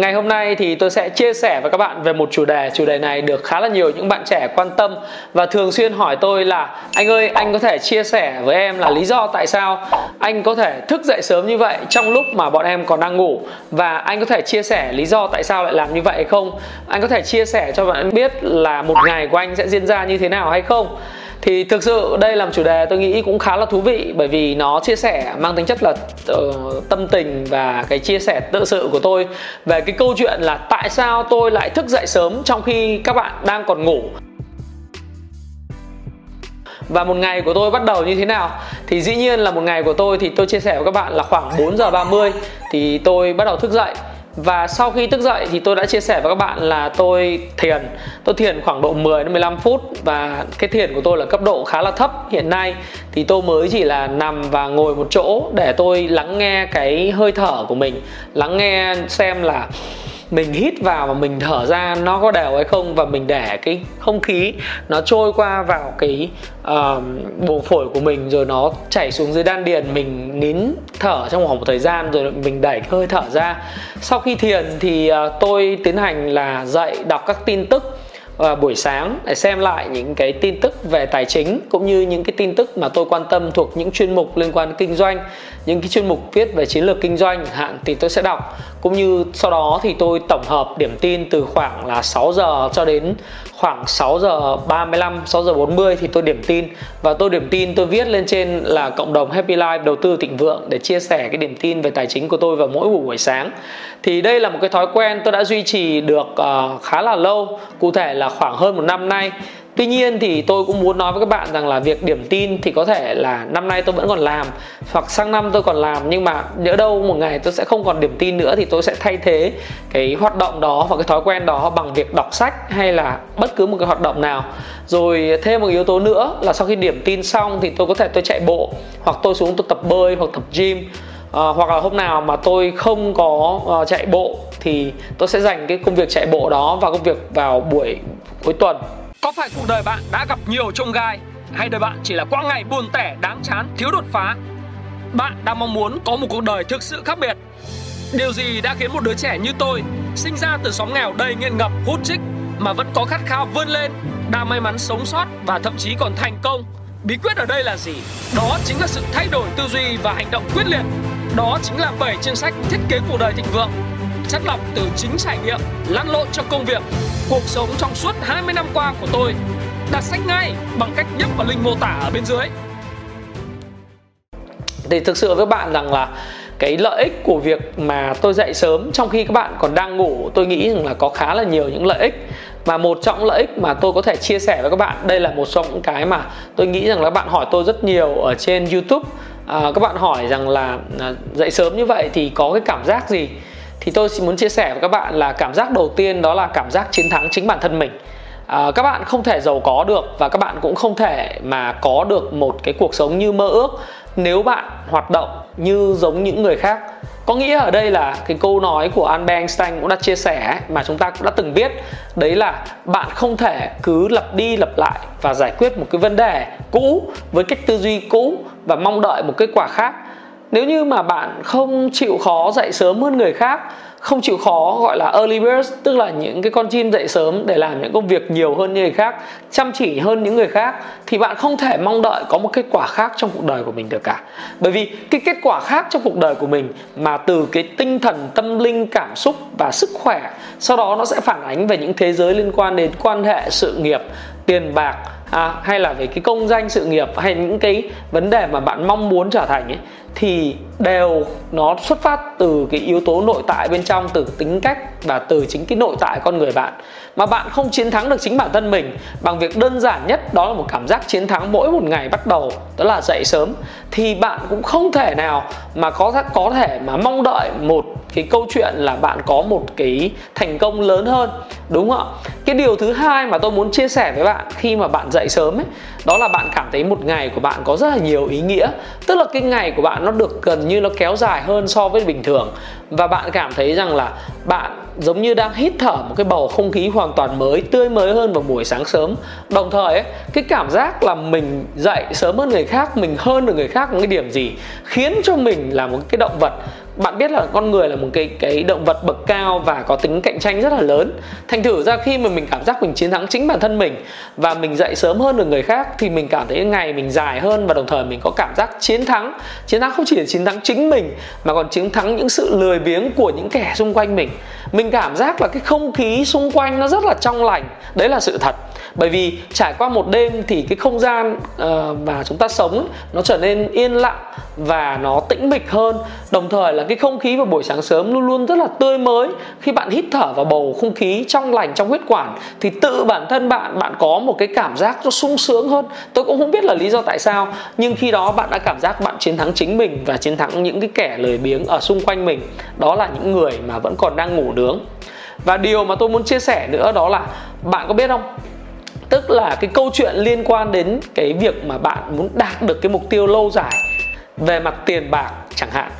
Ngày hôm nay thì tôi sẽ chia sẻ với các bạn về một chủ đề. Chủ đề này được khá là nhiều những bạn trẻ quan tâm và thường xuyên hỏi tôi là anh ơi, anh có thể chia sẻ với em là lý do tại sao anh có thể thức dậy sớm như vậy trong lúc mà bọn em còn đang ngủ và anh có thể chia sẻ lý do tại sao lại làm như vậy hay không? Anh có thể chia sẻ cho bạn biết là một ngày của anh sẽ diễn ra như thế nào hay không? Thì thực sự đây là một chủ đề tôi nghĩ cũng khá là thú vị bởi vì nó chia sẻ mang tính chất là uh, tâm tình và cái chia sẻ tự sự của tôi về cái câu chuyện là tại sao tôi lại thức dậy sớm trong khi các bạn đang còn ngủ. Và một ngày của tôi bắt đầu như thế nào? Thì dĩ nhiên là một ngày của tôi thì tôi chia sẻ với các bạn là khoảng 4 giờ 30 thì tôi bắt đầu thức dậy và sau khi thức dậy thì tôi đã chia sẻ với các bạn là tôi thiền. Tôi thiền khoảng độ 10 đến 15 phút và cái thiền của tôi là cấp độ khá là thấp hiện nay. Thì tôi mới chỉ là nằm và ngồi một chỗ để tôi lắng nghe cái hơi thở của mình, lắng nghe xem là mình hít vào và mình thở ra nó có đều hay không và mình để cái không khí nó trôi qua vào cái uh, buồng phổi của mình rồi nó chảy xuống dưới đan điền. Mình nín thở trong khoảng một thời gian rồi mình đẩy hơi thở ra. Sau khi thiền thì uh, tôi tiến hành là dạy đọc các tin tức và buổi sáng để xem lại những cái tin tức về tài chính cũng như những cái tin tức mà tôi quan tâm thuộc những chuyên mục liên quan kinh doanh, những cái chuyên mục viết về chiến lược kinh doanh, hạn thì tôi sẽ đọc. Cũng như sau đó thì tôi tổng hợp điểm tin từ khoảng là 6 giờ cho đến khoảng 6 giờ 35 6 giờ 40 thì tôi điểm tin. Và tôi điểm tin tôi viết lên trên là cộng đồng Happy Life đầu tư thịnh vượng để chia sẻ cái điểm tin về tài chính của tôi vào mỗi buổi buổi sáng. Thì đây là một cái thói quen tôi đã duy trì được uh, khá là lâu. Cụ thể là khoảng hơn một năm nay Tuy nhiên thì tôi cũng muốn nói với các bạn rằng là việc điểm tin thì có thể là năm nay tôi vẫn còn làm hoặc sang năm tôi còn làm nhưng mà nhỡ đâu một ngày tôi sẽ không còn điểm tin nữa thì tôi sẽ thay thế cái hoạt động đó và cái thói quen đó bằng việc đọc sách hay là bất cứ một cái hoạt động nào. Rồi thêm một yếu tố nữa là sau khi điểm tin xong thì tôi có thể tôi chạy bộ hoặc tôi xuống tôi tập bơi hoặc tập gym À, hoặc là hôm nào mà tôi không có uh, chạy bộ thì tôi sẽ dành cái công việc chạy bộ đó và công việc vào buổi cuối tuần có phải cuộc đời bạn đã gặp nhiều trông gai hay đời bạn chỉ là quãng ngày buồn tẻ, đáng chán, thiếu đột phá? Bạn đang mong muốn có một cuộc đời thực sự khác biệt. Điều gì đã khiến một đứa trẻ như tôi sinh ra từ xóm nghèo đầy nghiện ngập, hút chích mà vẫn có khát khao vươn lên, đã may mắn sống sót và thậm chí còn thành công? Bí quyết ở đây là gì? Đó chính là sự thay đổi tư duy và hành động quyết liệt. Đó chính là 7 chương sách thiết kế cuộc đời thịnh vượng chất lọc từ chính trải nghiệm lăn lộn trong công việc cuộc sống trong suốt 20 năm qua của tôi đặt sách ngay bằng cách nhấp vào link mô tả ở bên dưới. Thì thực sự với bạn rằng là cái lợi ích của việc mà tôi dậy sớm trong khi các bạn còn đang ngủ tôi nghĩ rằng là có khá là nhiều những lợi ích. Và một trong lợi ích mà tôi có thể chia sẻ với các bạn đây là một trong những cái mà tôi nghĩ rằng là bạn hỏi tôi rất nhiều ở trên youtube. À, các bạn hỏi rằng là à, dậy sớm như vậy thì có cái cảm giác gì? Thì tôi muốn chia sẻ với các bạn là cảm giác đầu tiên đó là cảm giác chiến thắng chính bản thân mình. À, các bạn không thể giàu có được và các bạn cũng không thể mà có được một cái cuộc sống như mơ ước nếu bạn hoạt động như giống những người khác. Có nghĩa ở đây là cái câu nói của Albert Einstein cũng đã chia sẻ mà chúng ta cũng đã từng biết. Đấy là bạn không thể cứ lặp đi lặp lại và giải quyết một cái vấn đề cũ với cách tư duy cũ và mong đợi một kết quả khác nếu như mà bạn không chịu khó dậy sớm hơn người khác không chịu khó gọi là early birds tức là những cái con chim dậy sớm để làm những công việc nhiều hơn những người khác chăm chỉ hơn những người khác thì bạn không thể mong đợi có một kết quả khác trong cuộc đời của mình được cả. Bởi vì cái kết quả khác trong cuộc đời của mình mà từ cái tinh thần tâm linh cảm xúc và sức khỏe sau đó nó sẽ phản ánh về những thế giới liên quan đến quan hệ sự nghiệp tiền bạc à, hay là về cái công danh sự nghiệp hay những cái vấn đề mà bạn mong muốn trở thành ấy thì đều nó xuất phát từ cái yếu tố nội tại bên trong, từ tính cách và từ chính cái nội tại con người bạn. Mà bạn không chiến thắng được chính bản thân mình, bằng việc đơn giản nhất đó là một cảm giác chiến thắng mỗi một ngày bắt đầu, đó là dậy sớm, thì bạn cũng không thể nào mà có có thể mà mong đợi một cái câu chuyện là bạn có một cái thành công lớn hơn, đúng không ạ? Cái điều thứ hai mà tôi muốn chia sẻ với bạn khi mà bạn dậy sớm ấy đó là bạn cảm thấy một ngày của bạn có rất là nhiều ý nghĩa. Tức là cái ngày của bạn nó được gần như nó kéo dài hơn so với bình thường. Và bạn cảm thấy rằng là bạn giống như đang hít thở một cái bầu không khí hoàn toàn mới tươi mới hơn vào buổi sáng sớm. Đồng thời ấy, cái cảm giác là mình dậy sớm hơn người khác mình hơn được người khác một cái điểm gì khiến cho mình là một cái động vật bạn biết là con người là một cái cái động vật bậc cao và có tính cạnh tranh rất là lớn. Thành thử ra khi mà mình cảm giác mình chiến thắng chính bản thân mình và mình dậy sớm hơn được người khác thì mình cảm thấy ngày mình dài hơn và đồng thời mình có cảm giác chiến thắng. Chiến thắng không chỉ là chiến thắng chính mình mà còn chiến thắng những sự lười biếng của những kẻ xung quanh mình. Mình cảm giác là cái không khí xung quanh nó rất là trong lành. Đấy là sự thật. Bởi vì trải qua một đêm thì cái không gian uh, mà chúng ta sống nó trở nên yên lặng và nó tĩnh mịch hơn. Đồng thời là cái không khí vào buổi sáng sớm luôn luôn rất là tươi mới. Khi bạn hít thở vào bầu không khí trong lành, trong huyết quản, thì tự bản thân bạn bạn có một cái cảm giác nó sung sướng hơn. Tôi cũng không biết là lý do tại sao, nhưng khi đó bạn đã cảm giác bạn chiến thắng chính mình và chiến thắng những cái kẻ lười biếng ở xung quanh mình. Đó là những người mà vẫn còn đang ngủ nướng. Và điều mà tôi muốn chia sẻ nữa đó là, bạn có biết không? Tức là cái câu chuyện liên quan đến cái việc mà bạn muốn đạt được cái mục tiêu lâu dài về mặt tiền bạc chẳng hạn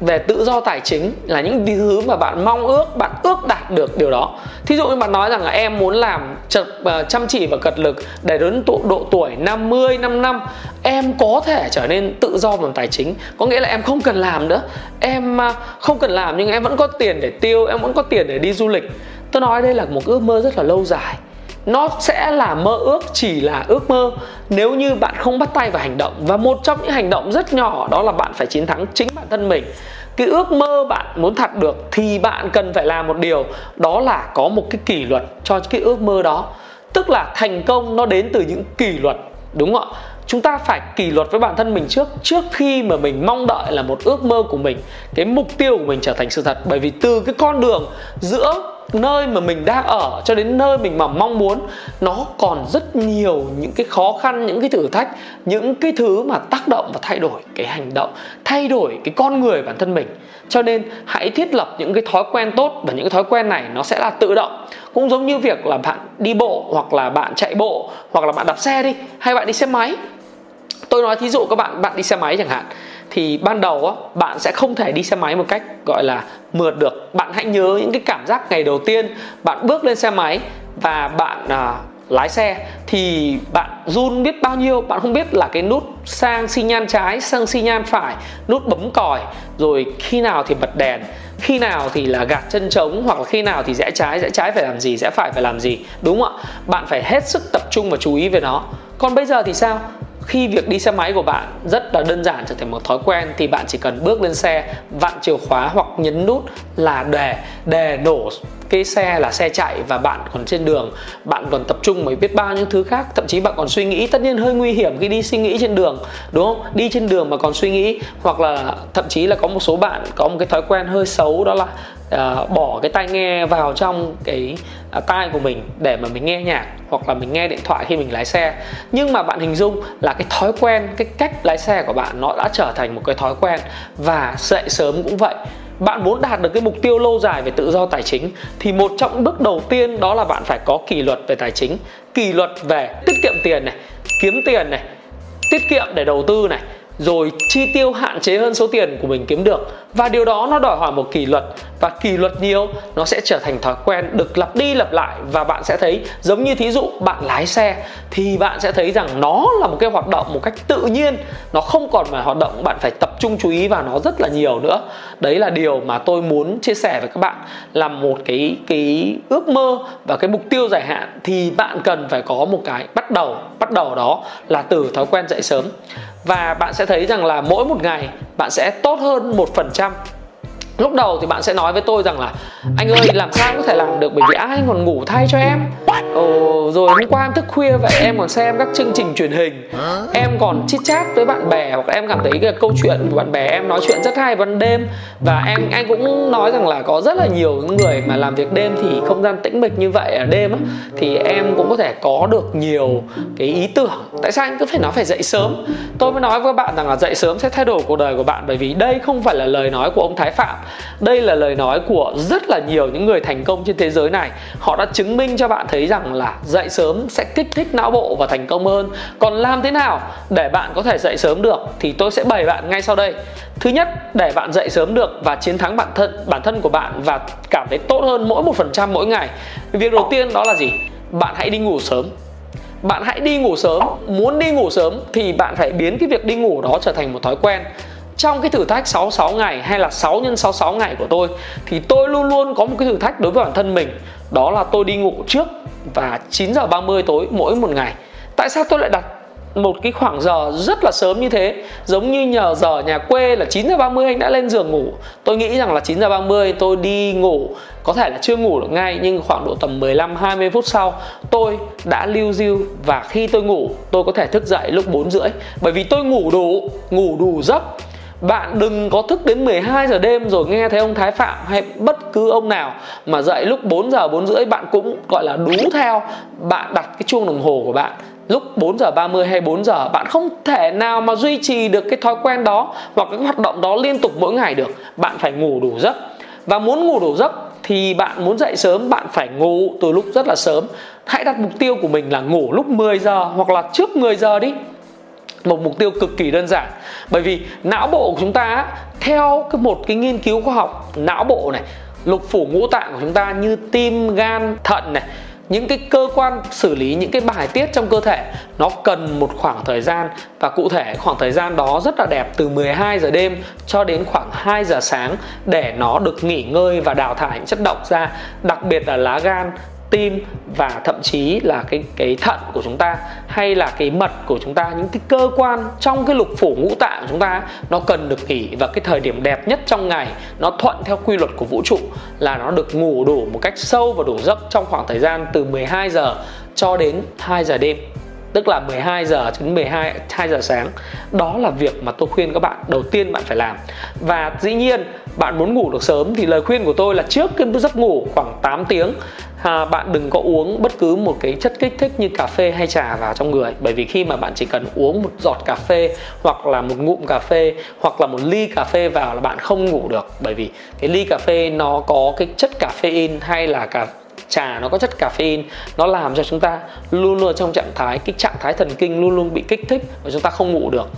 về tự do tài chính là những thứ mà bạn mong ước, bạn ước đạt được điều đó. Thí dụ như bạn nói rằng là em muốn làm chật ờ, chăm chỉ và cật lực để đến độ tuổi 50 5 năm em có thể trở nên tự do về tài chính. Có nghĩa là em không cần làm nữa. Em ờ, không cần làm nhưng em vẫn có tiền để tiêu, em vẫn có tiền để đi du lịch. Tôi nói đây là một ước mơ rất là lâu dài nó sẽ là mơ ước, chỉ là ước mơ. Nếu như bạn không bắt tay vào hành động, và một trong những hành động rất nhỏ, đó là bạn phải chiến thắng chính bản thân mình. Cái ước mơ bạn muốn thật được thì bạn cần phải làm một điều, đó là có một cái kỷ luật cho cái ước mơ đó. Tức là thành công nó đến từ những kỷ luật, đúng không ạ? Chúng ta phải kỷ luật với bản thân mình trước trước khi mà mình mong đợi là một ước mơ của mình. Cái mục tiêu của mình trở thành sự thật. Bởi vì từ cái con đường giữa nơi mà mình đang ở, cho đến nơi mình mà mong muốn, nó còn rất nhiều những cái khó khăn, những cái thử thách, những cái thứ mà tác động và thay đổi cái hành động, thay đổi cái con người bản thân mình. Cho nên hãy thiết lập những cái thói quen tốt và những cái thói quen này nó sẽ là tự động. Cũng giống như việc là bạn đi bộ hoặc là bạn chạy bộ hoặc là bạn đạp xe đi, hay bạn đi xe máy. Tôi nói thí dụ các bạn bạn đi xe máy chẳng hạn thì ban đầu á, bạn sẽ không thể đi xe máy một cách gọi là mượt được. Bạn hãy nhớ những cái cảm giác ngày đầu tiên bạn bước lên xe máy và bạn à, lái xe. Thì bạn run biết bao nhiêu bạn không biết là cái nút sang xi nhan trái sang xi nhan phải nút bấm còi rồi khi nào thì bật đèn khi nào thì là gạt chân trống hoặc là khi nào thì rẽ trái rẽ trái phải làm gì rẽ phải phải làm gì. Đúng không ạ? Bạn phải hết sức tập trung và chú ý về nó. Còn bây giờ thì sao? Khi việc đi xe máy của bạn rất là đơn giản trở thành một thói quen thì bạn chỉ cần bước lên xe, vặn chìa khóa hoặc nhấn nút là để để nổ cái xe là xe chạy và bạn còn trên đường. Bạn còn tập trung mới biết bao nhiêu thứ khác, thậm chí bạn còn suy nghĩ, tất nhiên hơi nguy hiểm khi đi suy nghĩ trên đường, đúng không? Đi trên đường mà còn suy nghĩ hoặc là thậm chí là có một số bạn có một cái thói quen hơi xấu, đó là uh, bỏ cái tai nghe vào trong cái uh, tai của mình để mà mình nghe nhạc hoặc là mình nghe điện thoại khi mình lái xe. Nhưng mà bạn hình dung là cái thói quen cái cách lái xe của bạn nó đã trở thành một cái thói quen và dậy sớm cũng vậy. Bạn muốn đạt được cái mục tiêu lâu dài về tự do tài chính thì một trong những bước đầu tiên đó là bạn phải có kỷ luật về tài chính. Kỷ luật về tiết kiệm tiền này kiếm tiền này tiết kiệm để đầu tư này rồi chi tiêu hạn chế hơn số tiền của mình kiếm được và điều đó nó đòi hỏi một kỷ luật. Và kỷ luật nhiều, nó sẽ trở thành thói quen được lặp đi lặp lại. Và bạn sẽ thấy, giống như thí dụ bạn lái xe, thì bạn sẽ thấy rằng nó là một cái hoạt động một cách tự nhiên. Nó không còn là hoạt động bạn phải tập trung chú ý vào nó rất là nhiều nữa. Đấy là điều mà tôi muốn chia sẻ với các bạn. Là một cái cái ước mơ và cái mục tiêu dài hạn, thì bạn cần phải có một cái bắt đầu bắt đầu đó là từ thói quen dậy sớm. Và bạn sẽ thấy rằng là mỗi một ngày bạn sẽ tốt hơn một phần trăm Пока. Lúc đầu thì bạn sẽ nói với tôi rằng là anh ơi làm sao có thể làm được bởi vì ai còn ngủ thay cho em? Ồ, rồi hôm qua em thức khuya vậy em còn xem các chương trình truyền hình. Em còn chit chat với bạn bè hoặc em cảm thấy cái câu chuyện của bạn bè em nói chuyện rất hay vào đêm. Và em anh cũng nói rằng là có rất là nhiều người mà làm việc đêm thì không gian tĩnh mịch như vậy ở đêm á, thì em cũng có thể có được nhiều cái ý tưởng. Tại sao anh cứ phải nói phải dậy sớm? Tôi mới nói với các bạn rằng là dậy sớm sẽ thay đổi cuộc đời của bạn bởi vì đây không phải là lời nói của ông Thái Phạm đây là lời nói của rất là nhiều những người thành công trên thế giới này. Họ đã chứng minh cho bạn thấy rằng là dậy sớm sẽ kích thích não bộ và thành công hơn. Còn làm thế nào để bạn có thể dậy sớm được thì tôi sẽ bày bạn ngay sau đây. Thứ nhất, để bạn dậy sớm được và chiến thắng bản thân bản thân của bạn và cảm thấy tốt hơn mỗi một phần trăm mỗi ngày. Việc đầu tiên đó là gì? Bạn hãy đi ngủ sớm. Bạn hãy đi ngủ sớm. Muốn đi ngủ sớm thì bạn phải biến cái việc đi ngủ đó trở thành một thói quen trong cái thử thách 66 ngày hay là 6 nhân 66 ngày của tôi, thì tôi luôn luôn có một cái thử thách đối với bản thân mình. Đó là tôi đi ngủ trước và 9 giờ 30 tối mỗi một ngày. Tại sao tôi lại đặt một cái khoảng giờ rất là sớm như thế? Giống như nhờ giờ nhà quê là 9 giờ 30 anh đã lên giường ngủ. Tôi nghĩ rằng là 9 giờ 30 tôi đi ngủ, có thể là chưa ngủ được ngay, nhưng khoảng độ tầm 15 20 phút sau, tôi đã lưu diêu và khi tôi ngủ, tôi có thể thức dậy lúc 4 rưỡi. Bởi vì tôi ngủ đủ ngủ đủ giấc bạn đừng có thức đến 12 giờ đêm rồi nghe thấy ông Thái Phạm hay bất cứ ông nào mà dậy lúc 4 giờ 4 rưỡi, bạn cũng, gọi là, đú theo. Bạn đặt cái chuông đồng hồ của bạn lúc 4 giờ 30 hay 4 giờ, bạn không thể nào mà duy trì được cái thói quen đó hoặc cái hoạt động đó liên tục mỗi ngày được. Bạn phải ngủ đủ giấc. Và muốn ngủ đủ giấc thì bạn muốn dậy sớm, bạn phải ngủ từ lúc rất là sớm. Hãy đặt mục tiêu của mình là ngủ lúc 10 giờ hoặc là trước 10 giờ đi một mục tiêu cực kỳ đơn giản. Bởi vì não bộ của chúng ta theo cái một cái nghiên cứu khoa học, não bộ này, lục phủ ngũ tạng của chúng ta như tim, gan, thận này, những cái cơ quan xử lý những cái bài tiết trong cơ thể, nó cần một khoảng thời gian. Và cụ thể khoảng thời gian đó rất là đẹp, từ 12 giờ đêm cho đến khoảng 2 giờ sáng để nó được nghỉ ngơi và đào thải những chất độc ra, đặc biệt là lá gan tim và thậm chí là cái cái thận của chúng ta hay là cái mật của chúng ta, những cái cơ quan trong cái lục phủ ngũ tạng của chúng ta, nó cần được nghỉ và cái thời điểm đẹp nhất trong ngày nó thuận theo quy luật của vũ trụ là nó được ngủ đủ một cách sâu và đủ giấc trong khoảng thời gian từ 12 giờ cho đến 2 giờ đêm tức là 12 giờ đến 12 2 giờ sáng. Đó là việc mà tôi khuyên các bạn đầu tiên bạn phải làm. Và dĩ nhiên bạn muốn ngủ được sớm thì lời khuyên của tôi là trước cái giấc ngủ khoảng 8 tiếng à, bạn đừng có uống bất cứ một cái chất kích thích như cà phê hay trà vào trong người bởi vì khi mà bạn chỉ cần uống một giọt cà phê hoặc là một ngụm cà phê hoặc là một ly cà phê vào là bạn không ngủ được bởi vì cái ly cà phê nó có cái chất caffeine hay là cà trà nó có chất caffeine, nó làm cho chúng ta luôn luôn trong trạng thái, cái trạng thái thần kinh luôn luôn bị kích thích và chúng ta không ngủ được.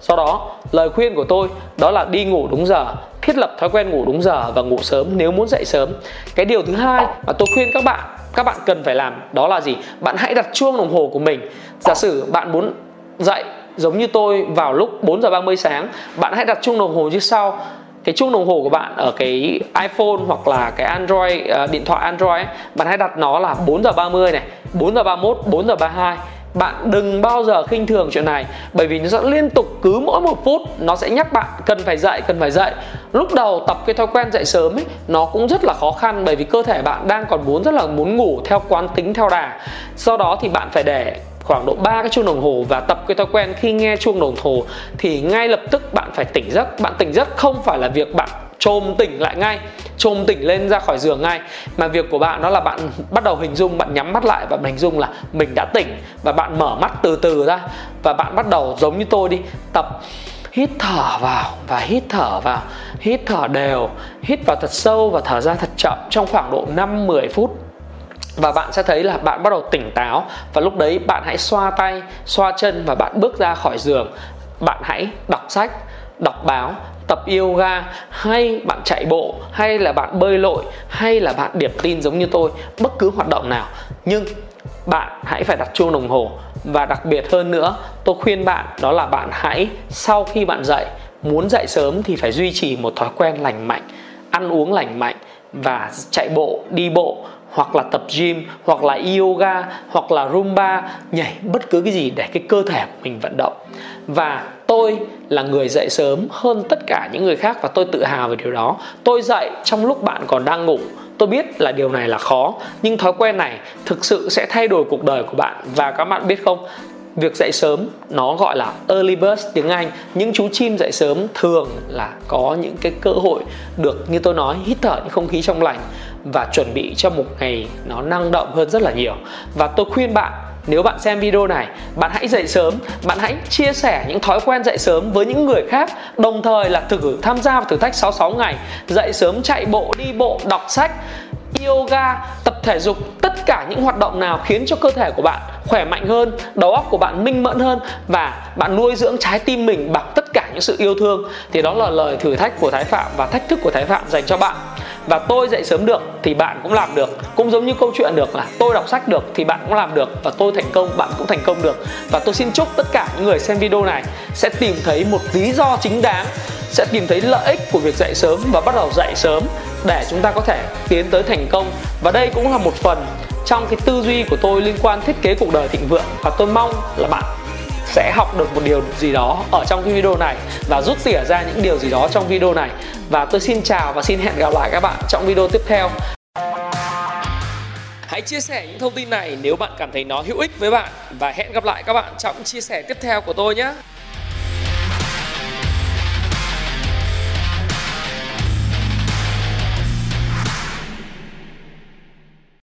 Do đó, lời khuyên của tôi đó là đi ngủ đúng giờ, thiết lập thói quen ngủ đúng giờ và ngủ sớm nếu muốn dậy sớm. Cái điều thứ hai mà tôi khuyên các bạn các bạn cần phải làm đó là gì? Bạn hãy đặt chuông đồng hồ của mình. Giả sử bạn muốn dậy giống như tôi vào lúc 4 giờ 30 sáng, bạn hãy đặt chuông đồng hồ như sau cái chuông đồng hồ của bạn ở cái iPhone hoặc là cái Android uh, điện thoại Android ấy, bạn hãy đặt nó là 4 giờ 30 này 4 giờ 31 4 giờ 32 bạn đừng bao giờ khinh thường chuyện này bởi vì nó sẽ liên tục cứ mỗi một phút nó sẽ nhắc bạn cần phải dậy cần phải dậy. Lúc đầu tập cái thói quen dậy sớm ấy nó cũng rất là khó khăn bởi vì cơ thể bạn đang còn muốn rất là muốn ngủ theo quán tính theo đà. Do đó thì bạn phải để khoảng độ 3 cái chuông đồng hồ và tập cái thói quen khi nghe chuông đồng hồ thì ngay lập tức bạn phải tỉnh giấc. Bạn tỉnh giấc không phải là việc bạn trồm tỉnh lại ngay trồm tỉnh lên ra khỏi giường ngay, mà việc của bạn đó là bạn bắt đầu hình dung, bạn nhắm mắt lại và hình dung là mình đã tỉnh và bạn mở mắt từ từ ra. Và bạn bắt đầu giống như tôi đi, tập hít thở vào và hít thở vào, hít thở đều, hít vào thật sâu và thở ra thật chậm trong khoảng độ 5 10 phút và bạn sẽ thấy là bạn bắt đầu tỉnh táo và lúc đấy bạn hãy xoa tay, xoa chân và bạn bước ra khỏi giường. Bạn hãy đọc sách, đọc báo, tập yoga, hay bạn chạy bộ, hay là bạn bơi lội, hay là bạn điệp tin giống như tôi, bất cứ hoạt động nào. Nhưng bạn hãy phải đặt chuông đồng hồ. Và đặc biệt hơn nữa, tôi khuyên bạn đó là bạn hãy sau khi bạn dậy, muốn dậy sớm thì phải duy trì một thói quen lành mạnh. Ăn uống lành mạnh và chạy bộ, đi bộ hoặc là tập gym, hoặc là yoga, hoặc là rumba nhảy bất cứ cái gì để cái cơ thể của mình vận động. Và tôi tôi là người dậy sớm hơn tất cả những người khác và tôi tự hào về điều đó. Tôi dậy trong lúc bạn còn đang ngủ. Tôi biết là điều này là khó, nhưng thói quen này thực sự sẽ thay đổi cuộc đời của bạn. Và các bạn biết không? Việc dậy sớm nó gọi là early bird tiếng Anh những chú chim dậy sớm thường là có những cái cơ hội được như tôi nói hít thở những không khí trong lành và chuẩn bị cho một ngày nó năng động hơn rất là nhiều. Và tôi khuyên bạn nếu bạn xem video này, bạn hãy dậy sớm, bạn hãy chia sẻ những thói quen dậy sớm với những người khác, đồng thời là thử tham gia vào thử thách 66 ngày, dậy sớm chạy bộ, đi bộ, đọc sách, yoga, tập thể dục, tất cả những hoạt động nào khiến cho cơ thể của bạn khỏe mạnh hơn, đầu óc của bạn minh mẫn hơn và bạn nuôi dưỡng trái tim mình bằng tất cả những sự yêu thương thì đó là lời thử thách của Thái Phạm và thách thức của Thái Phạm dành cho bạn. Và tôi dậy sớm được thì bạn cũng làm được cũng giống như câu chuyện được là tôi đọc sách được thì bạn cũng làm được và tôi thành công bạn cũng thành công được. Và tôi xin chúc tất cả những người xem video này sẽ tìm thấy một lý do chính đáng sẽ tìm thấy lợi ích của việc dậy sớm và bắt đầu dậy sớm để chúng ta có thể tiến tới thành công. Và đây cũng là một phần trong cái tư duy của tôi liên quan thiết kế cuộc đời thịnh vượng, và tôi mong là bạn sẽ học được một điều gì đó ở trong cái video này và rút tỉa ra những điều gì đó trong video này. Và tôi xin chào và xin hẹn gặp lại các bạn trong video tiếp theo. Hãy chia sẻ những thông tin này nếu bạn cảm thấy nó hữu ích với bạn. Và hẹn gặp lại các bạn trong chia sẻ tiếp theo của tôi nhé.